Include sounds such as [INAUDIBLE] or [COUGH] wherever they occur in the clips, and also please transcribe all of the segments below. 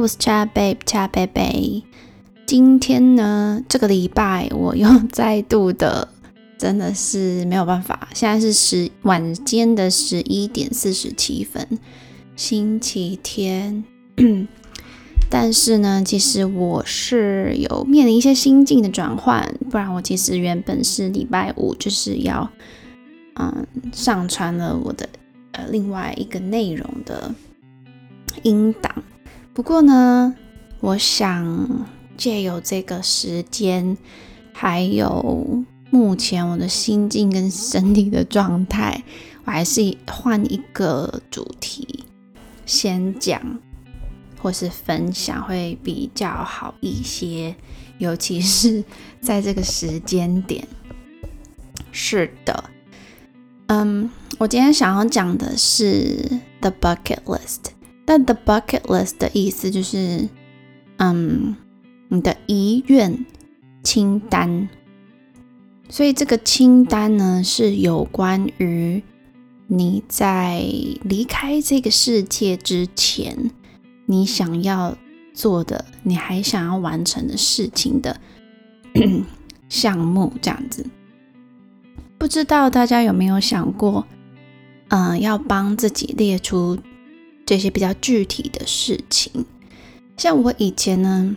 我是 Chat Babe，Chat Babe。今天呢，这个礼拜我又再度的，真的是没有办法。现在是十晚间的十一点四十七分，星期天。[CLEARS THROAT] 但是呢，其实我是有面临一些心境的转换，不然我其实原本是礼拜五就是要嗯上传了我的呃另外一个内容的音档。不过呢，我想借由这个时间，还有目前我的心境跟身体的状态，[LAUGHS] 我还是换一个主题先讲，或是分享会比较好一些，尤其是在这个时间点。是的，嗯，我今天想要讲的是 The Bucket List。那 the bucket list 的意思就是，嗯，你的遗愿清单。所以这个清单呢，是有关于你在离开这个世界之前，你想要做的，你还想要完成的事情的 [COUGHS] 项目，这样子。不知道大家有没有想过，嗯，要帮自己列出。这些比较具体的事情，像我以前呢，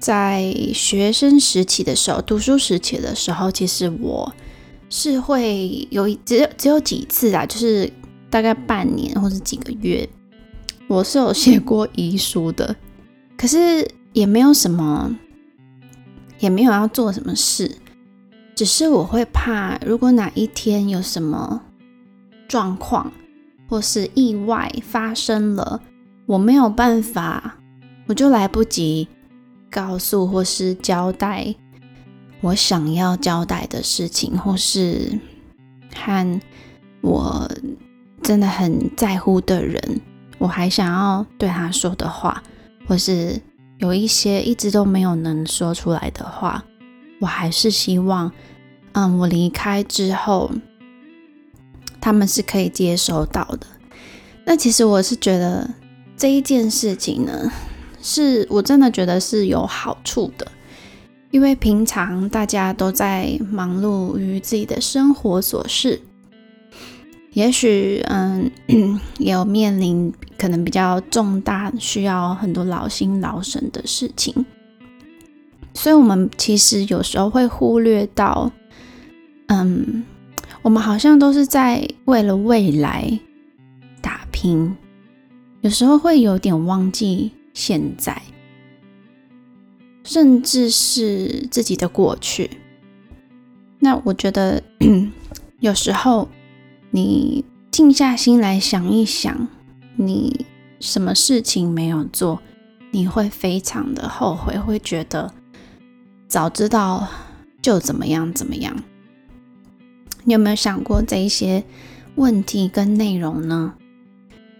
在学生时期的时候，读书时期的时候，其实我是会有只有只有几次啊，就是大概半年或者几个月，我是有写过遗书的，可是也没有什么，也没有要做什么事，只是我会怕，如果哪一天有什么状况。或是意外发生了，我没有办法，我就来不及告诉或是交代我想要交代的事情，或是和我真的很在乎的人，我还想要对他说的话，或是有一些一直都没有能说出来的话，我还是希望，嗯，我离开之后。他们是可以接收到的。那其实我是觉得这一件事情呢，是我真的觉得是有好处的，因为平常大家都在忙碌于自己的生活琐事，也许嗯，[CLEARS THROAT] 也有面临可能比较重大，需要很多劳心劳神的事情，所以我们其实有时候会忽略到，嗯。我们好像都是在为了未来打拼，有时候会有点忘记现在，甚至是自己的过去。那我觉得，[CLEARS THROAT] 有时候你静下心来想一想，你什么事情没有做，你会非常的后悔，会觉得早知道就怎么样怎么样。你有没有想过这一些问题跟内容呢？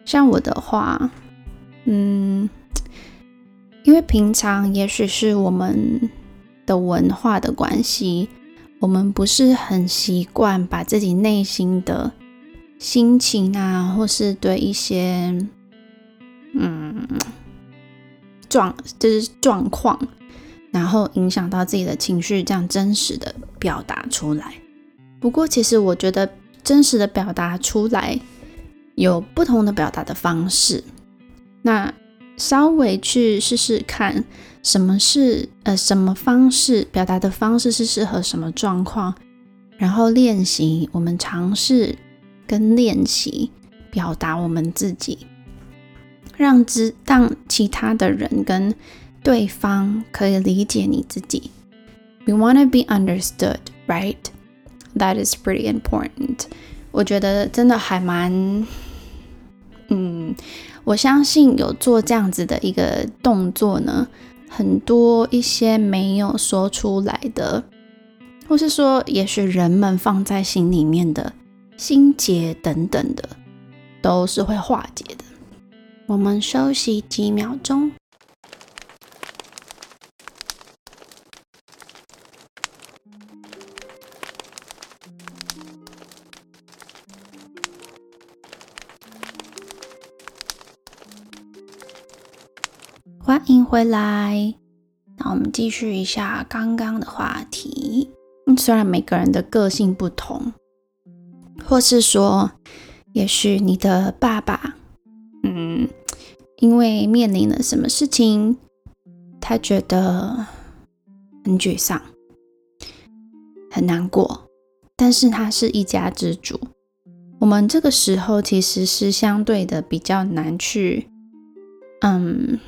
像我的话，嗯，因为平常也许是我们的文化的关系，我们不是很习惯把自己内心的心情啊，或是对一些嗯状就是状况，然后影响到自己的情绪，这样真实的表达出来。不过，其实我觉得真实的表达出来有不同的表达的方式。那稍微去试试看，什么是呃什么方式表达的方式是适合什么状况，然后练习，我们尝试跟练习表达我们自己，让知让其他的人跟对方可以理解你自己。We want to be understood, right? That is pretty important。我觉得真的还蛮，嗯，我相信有做这样子的一个动作呢，很多一些没有说出来的，或是说也许人们放在心里面的心结等等的，都是会化解的。我们休息几秒钟。欢迎回来。那我们继续一下刚刚的话题。虽然每个人的个性不同，或是说，也许你的爸爸，嗯，因为面临了什么事情，他觉得很沮丧、很难过，但是他是一家之主。我们这个时候其实是相对的比较难去，嗯，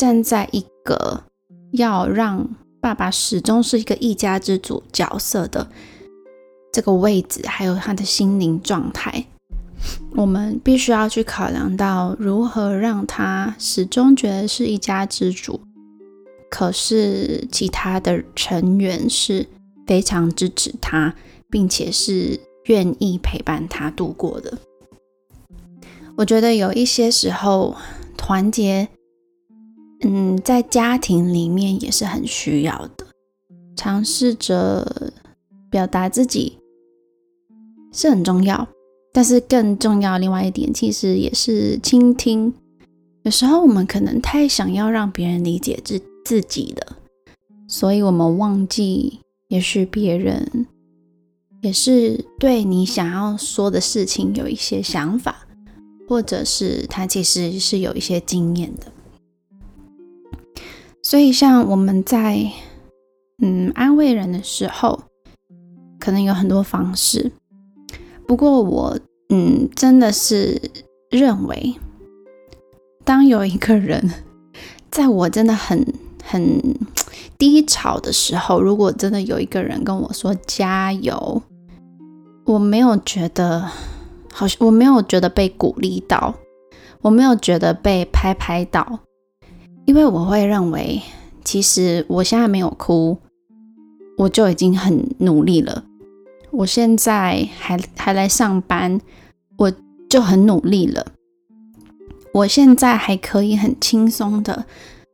站在一个要让爸爸始终是一个一家之主角色的这个位置，还有他的心灵状态，我们必须要去考量到如何让他始终觉得是一家之主，可是其他的成员是非常支持他，并且是。愿意陪伴他度过的，我觉得有一些时候团结，嗯，在家庭里面也是很需要的。尝试着表达自己是很重要，但是更重要另外一点，其实也是倾听。有时候我们可能太想要让别人理解自自己了，所以我们忘记，也许别人。也是对你想要说的事情有一些想法，或者是他其实是有一些经验的。所以，像我们在嗯安慰人的时候，可能有很多方式。不过，我嗯真的是认为，当有一个人在我真的很很低潮的时候，如果真的有一个人跟我说加油。我没有觉得，好像我没有觉得被鼓励到，我没有觉得被拍拍到，因为我会认为，其实我现在没有哭，我就已经很努力了。我现在还还来上班，我就很努力了。我现在还可以很轻松的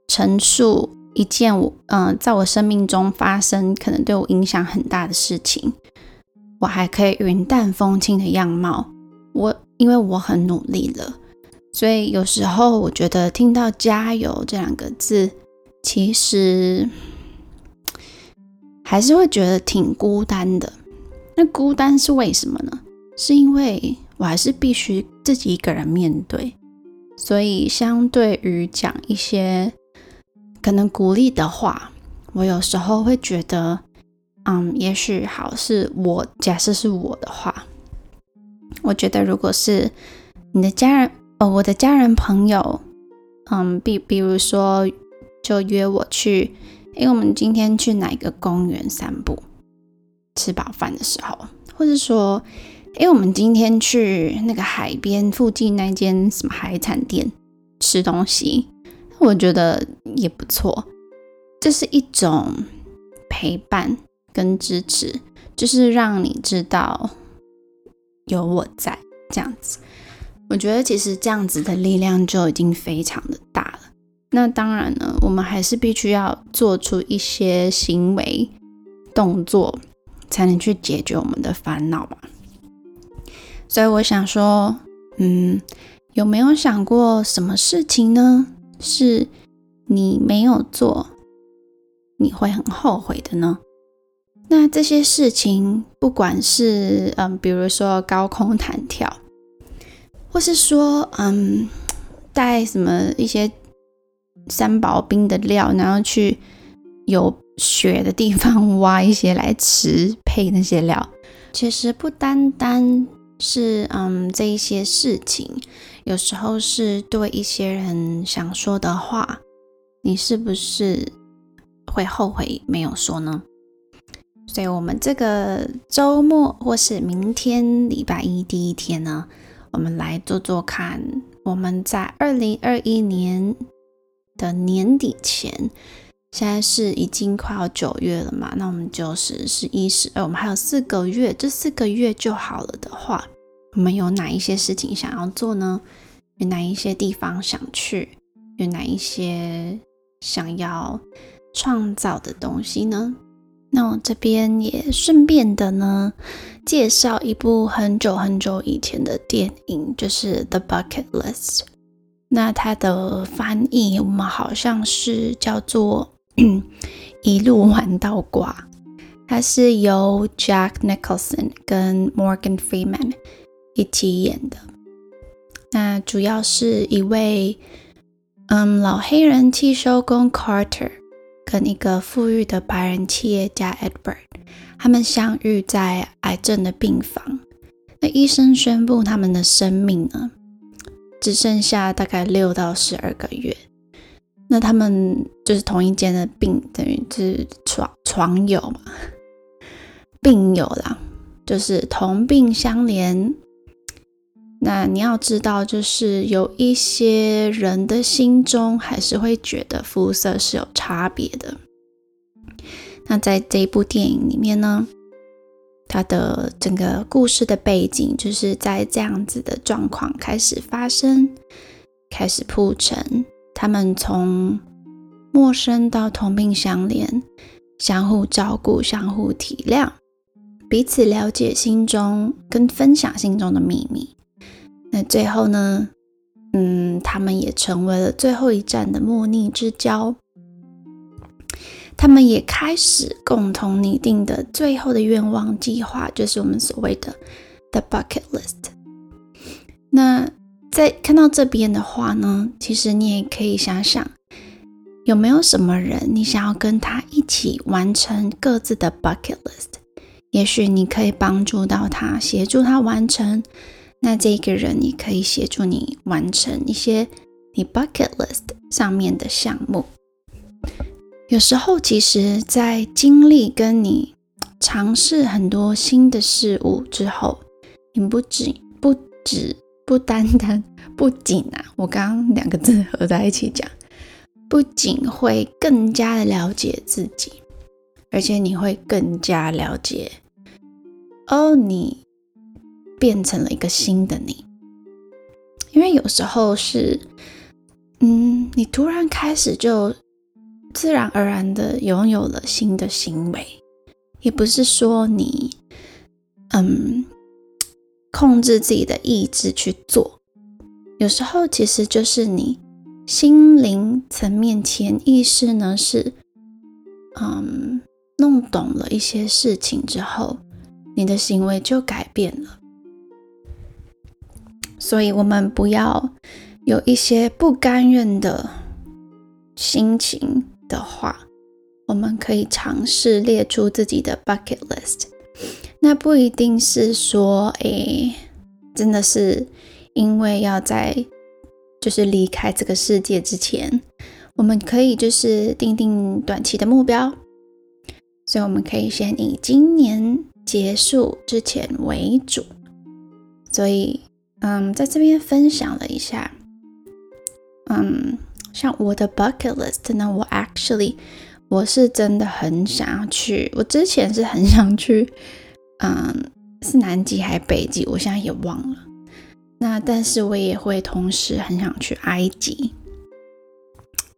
陈述一件我，嗯、呃，在我生命中发生可能对我影响很大的事情。我还可以云淡风轻的样貌，我因为我很努力了，所以有时候我觉得听到“加油”这两个字，其实还是会觉得挺孤单的。那孤单是为什么呢？是因为我还是必须自己一个人面对，所以相对于讲一些可能鼓励的话，我有时候会觉得。嗯，也许好是我假设是我的话，我觉得如果是你的家人，呃，我的家人朋友，嗯，比比如说就约我去，诶，我们今天去哪个公园散步，吃饱饭的时候，或者说，诶，我们今天去那个海边附近那间什么海产店吃东西，我觉得也不错，这是一种陪伴。跟支持，就是让你知道有我在这样子。我觉得其实这样子的力量就已经非常的大了。那当然呢，我们还是必须要做出一些行为动作，才能去解决我们的烦恼吧。所以我想说，嗯，有没有想过什么事情呢？是你没有做，你会很后悔的呢？那这些事情，不管是嗯，比如说高空弹跳，或是说嗯，带什么一些三宝冰的料，然后去有雪的地方挖一些来吃，配那些料，其实不单单是嗯这一些事情，有时候是对一些人想说的话，你是不是会后悔没有说呢？所以，我们这个周末或是明天礼拜一第一天呢，我们来做做看。我们在二零二一年的年底前，现在是已经快要九月了嘛？那我们就是十一、十二，我们还有四个月，这四个月就好了的话，我们有哪一些事情想要做呢？有哪一些地方想去？有哪一些想要创造的东西呢？那我这边也顺便的呢，介绍一部很久很久以前的电影，就是《The Bucket List》。那它的翻译我们好像是叫做一路玩到挂，它是由 Jack Nicholson 跟 Morgan Freeman 一起演的。那主要是一位嗯老黑人汽修工 Carter 跟一个富裕的白人企业家 Edward，他们相遇在癌症的病房。那医生宣布他们的生命呢，只剩下大概六到十二个月。那他们就是同一间的病，等于是床床友嘛，病友啦，就是同病相怜。那你要知道，就是有一些人的心中还是会觉得肤色是有差别的。那在这一部电影里面呢，它的整个故事的背景就是在这样子的状况开始发生，开始铺陈，他们从陌生到同病相怜，相互照顾，相互体谅，彼此了解心中跟分享心中的秘密。那最后呢，嗯，他们也成为了最后一站的莫逆之交。他们也开始共同拟定的最后的愿望计划，就是我们所谓的 The Bucket List。那在看到这边的话呢，其实你也可以想想，有没有什么人你想要跟他一起完成各自的 Bucket List？也许你可以帮助到他，协助他完成。那这个人也可以协助你完成一些你 Bucket List 上面的项目。有时候，其实，在经历跟你尝试很多新的事物之后，你不仅不止不单单不仅啊，我刚刚两个字合在一起讲，不仅会更加的了解自己，而且你会更加了解，哦，你变成了一个新的你。因为有时候是，嗯，你突然开始就。自然而然的拥有了新的行为，也不是说你，嗯，控制自己的意志去做。有时候其实就是你心灵层面潜意识呢是，嗯，弄懂了一些事情之后，你的行为就改变了。所以，我们不要有一些不甘愿的心情。的话，我们可以尝试列出自己的 bucket list。那不一定是说，诶，真的是因为要在就是离开这个世界之前，我们可以就是定定短期的目标。所以我们可以先以今年结束之前为主。所以，嗯，在这边分享了一下，嗯。像我的 bucket list 呢，我 actually 我是真的很想要去。我之前是很想去，嗯，是南极还是北极？我现在也忘了。那但是我也会同时很想去埃及。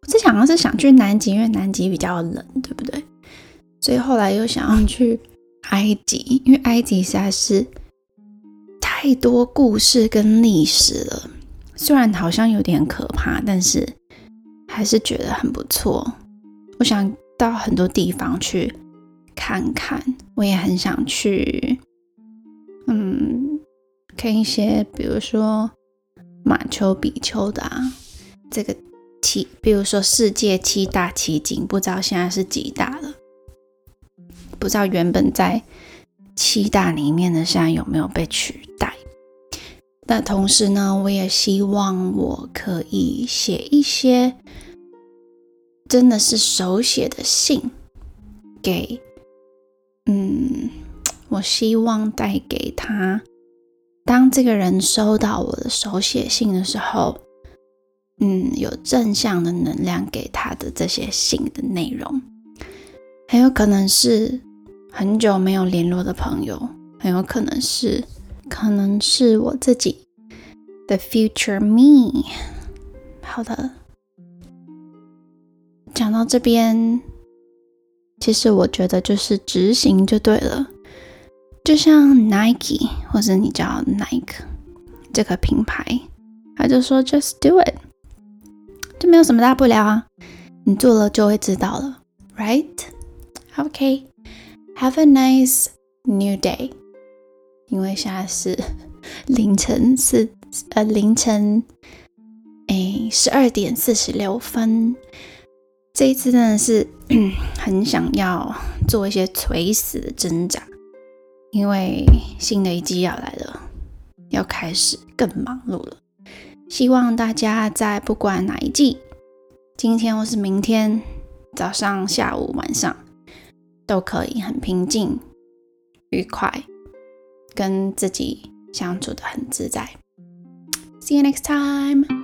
我之前好像是想去南极，因为南极比较冷，对不对？所以后来又想要去埃及，因为埃及实在是太多故事跟历史了。虽然好像有点可怕，但是。还是觉得很不错，我想到很多地方去看看，我也很想去，嗯，看一些，比如说马丘比丘的啊，这个七，比如说世界七大奇景，不知道现在是几大了，不知道原本在七大里面的现在有没有被取代。那同时呢，我也希望我可以写一些。真的是手写的信，给，嗯，我希望带给他。当这个人收到我的手写信的时候，嗯，有正向的能量给他的这些信的内容，很有可能是很久没有联络的朋友，很有可能是，可能是我自己的 future me。好的。讲到这边，其实我觉得就是执行就对了。就像 Nike 或者你叫 Nike 这个品牌，他就说 Just do it，这没有什么大不了啊，你做了就会知道了，Right？OK Have a nice new day。因为现在是凌晨四呃凌晨诶十二点四十六分，这一次真的是 [CLEARS THROAT] 很想要做一些垂死的挣扎，因为新的一季要来了，要开始更忙碌了。希望大家在不管哪一季，今天或是明天，早上、下午、晚上，都可以很平静、愉快，跟自己相处的很自在。See you next time.